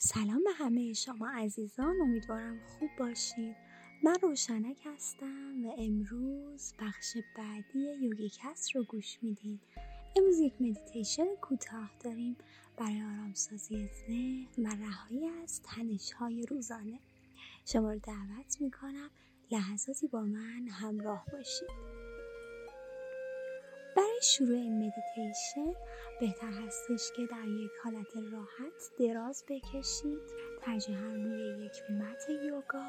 سلام به همه شما عزیزان امیدوارم خوب باشید من روشنک هستم و امروز بخش بعدی یوگی‌کست رو گوش می‌دید امروز یک مدیتیشن کوتاه داریم برای آرامسازی ذهن و رهایی از تنش های روزانه. شما رو دعوت می‌کنم لحظاتی با من همراه باشید. شروع این مدیتیشن بهتر هستش که در یک حالت راحت دراز بکشید. ترجیحاً روی یک مت یوگا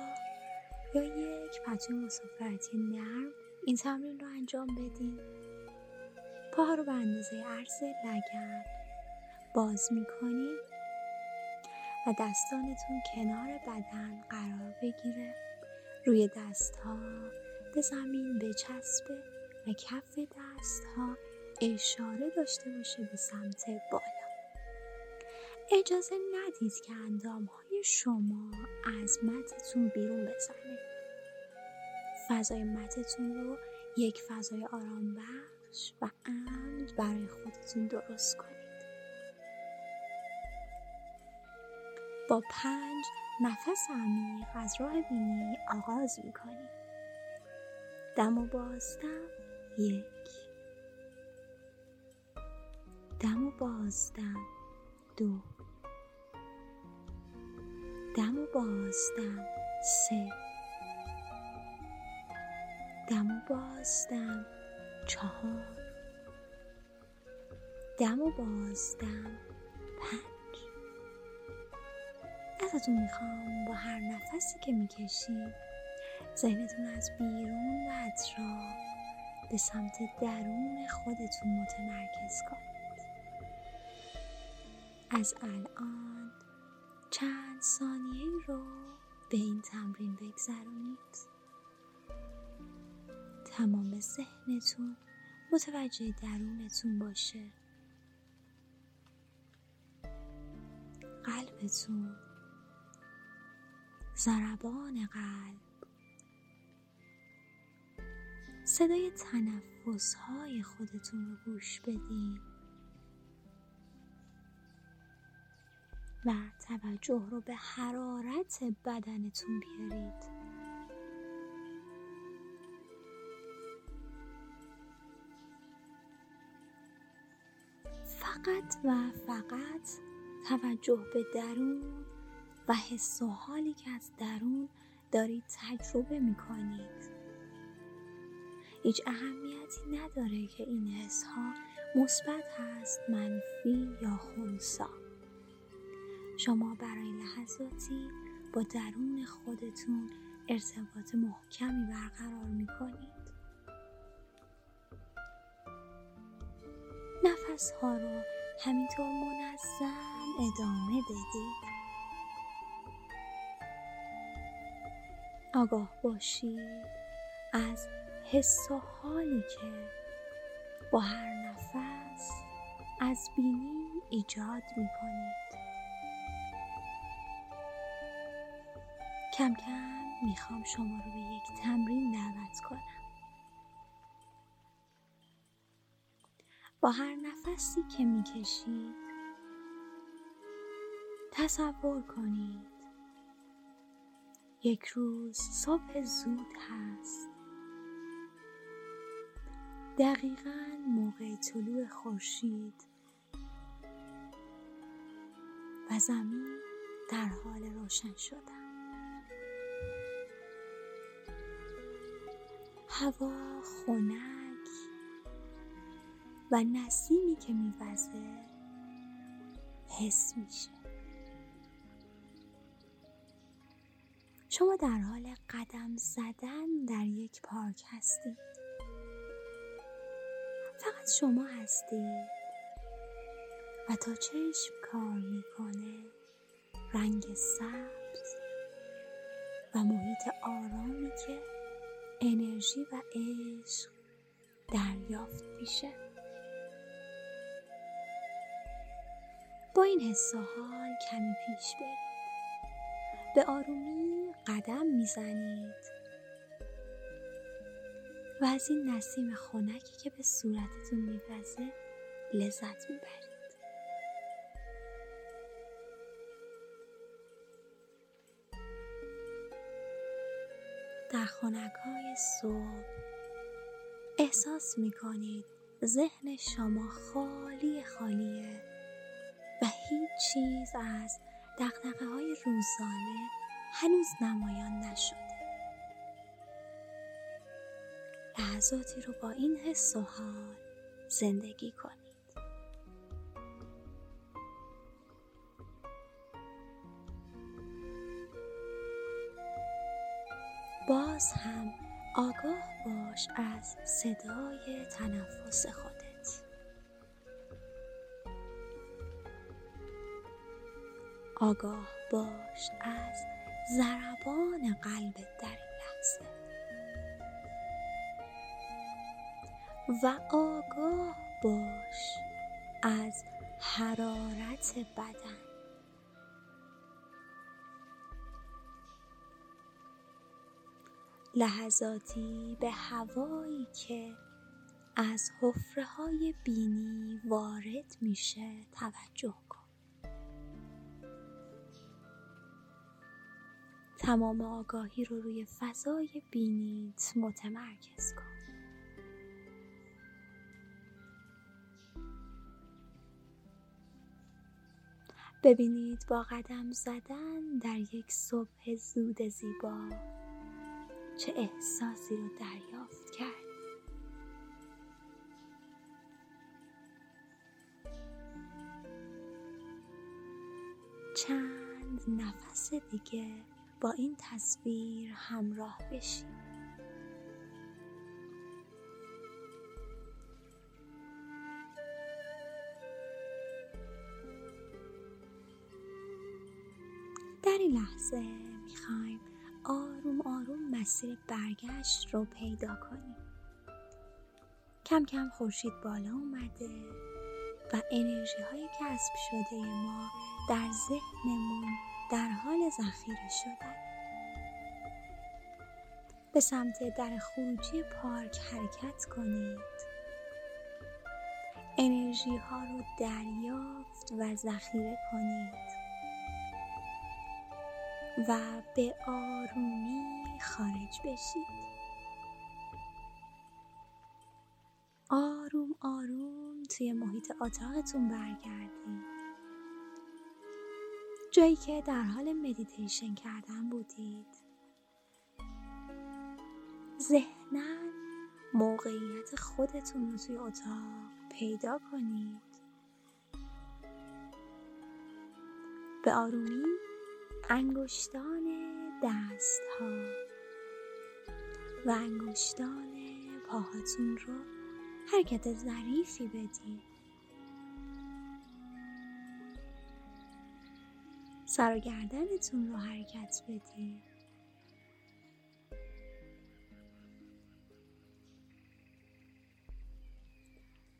یا یک پتوی مسافرتی نرم این تمرین رو انجام بدید پاها رو به اندازه عرض لگن باز می‌کنید و دستانتون کنار بدن قرار بگیره. روی دست ها به زمین بچسبه و کف دست ها اشاره داشته باشه به سمت بالا. اجازه ندید که اندام های شما از متتون بیرون بزنه. فضای متتون رو یک فضای آرام بخش و امن برای خودتون درست کنید. با پنج نفس عمیق از راه بینی آغاز می‌کنید دم و بازدم یک. دم و بازدم. دو. دم و بازدم. سه. دم و بازدم. چهار. دم و بازدم. پنج. ازتون می‌خوام با هر نفسی که می‌کشید ذهنتون از بیرون و اطراف به سمت درون خودتون متمرکز کنید از الان چند ثانیه رو به این تمرین بگذرونید. تمام ذهنتون متوجه درونتون باشه. قلبتون ضربان قلب صدای تنفس های خودتون رو گوش بدین. و توجه رو به حرارت بدنتون بیارید. فقط و فقط توجه به درون و حس و حالی که از درون دارید تجربه می کنید هیچ اهمیتی نداره که این حس ها مثبت هست منفی یا خونسا. شما برای لحظاتی با درون خودتون ارتباط محکمی برقرار می کنید نفس ها رو همینطور منظم ادامه بدید. آگاه باشید از حس و حالی که با هر نفس از بینی ایجاد می کنید کم کم می‌خوام شما رو به یک تمرین دعوت کنم. با هر نفسی که می‌کشید تصور کنید یک روز صبح زود هست. دقیقا موقع طلوع خورشید و زمین در حال روشن شدن. هوا خنک و نسیمی که میوزه حس میشه. شما در حال قدم زدن در یک پارک هستید. فقط شما هستید و تا چشم کار می‌کنه رنگ سبز و محیط آرامی که انرژی و عشق دریافت میشه. با این حس حال کمی پیش برید. به آرومی قدم می‌زنید. و از این نسیم خنکی که به صورتتون میوزه لذت می‌برید. در خانکای صبح. احساس می کنید ذهن شما خالی خالیه و هیچ چیز از دقدقه های روزانه هنوز نمایان نشده. لحظاتی رو با این حس و حال زندگی کنید. باز هم آگاه باش از صدای تنفس خودت. آگاه باش از ضربان قلبت در این لحظه. و آگاه باش از حرارت بدن. لحظاتی به هوایی که از حفره های بینی وارد میشه توجه کن. تمام آگاهی رو روی فضای بینیت متمرکز کن. ببینید با قدم زدن در یک صبح زود زیبا چه احساسی رو دریافت کرد. چند نفس دیگه با این تصویر همراه بشید در این لحظه آروم آروم مسیر برگشت رو پیدا کنیم. کم کم خورشید بالا اومده و انرژی های کسب شده ما در ذهنمون در حال ذخیره شدن. به سمت در خروجی پارک حرکت کنید. انرژی ها رو دریافت و ذخیره کنید. و به آرومی خارج بشید. آروم آروم توی محیط اتاقتون برگردید. جایی که در حال مدیتیشن کردن بودید. ذهنا موقعیت خودتون رو توی اتاق پیدا کنید. به آرومی انگشتان دست ها و انگشتان پاهاتون رو حرکت ظریفی بدید سر و گردنتون رو حرکت بدید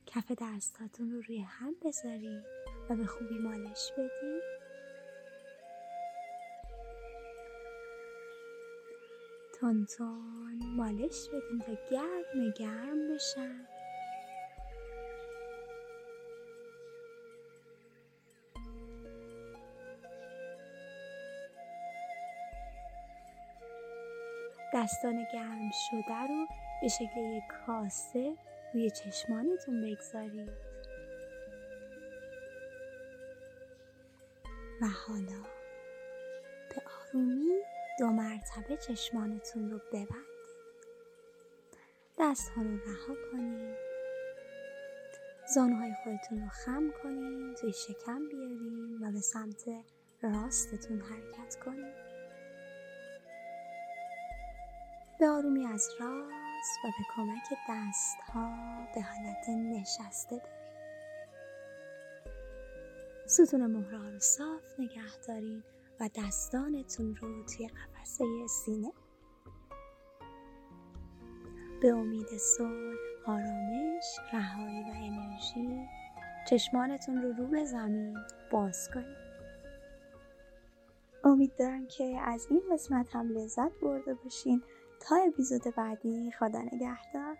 کف دستاتون رو روی هم بذارید و به خوبی مالش بدید تون مالش بدین تا گرم گرم بشن. دستان گرم شده رو به شکل یک کاسه روی چشمانتون بگذارید. و حالا به آرومی دو مرتبه چشمانتون رو ببندید. دست ها رو رها کنید. زانوهای خودتون رو خم کنید توی شکم بیارین و به سمت راستتون حرکت کنید. به آرومی از راست و به کمک دست ها به حالت نشسته برید ستون مهره رو صاف نگه دارین و دستانتون رو توی قفسه سینه. به امید صلح آرامش رهایی و انرژی چشمانتون رو رو به زمین باز کنید. امید دارم که از این قسمت هم لذت برده باشین. تا اپیزود بعدی خدا نگهدار.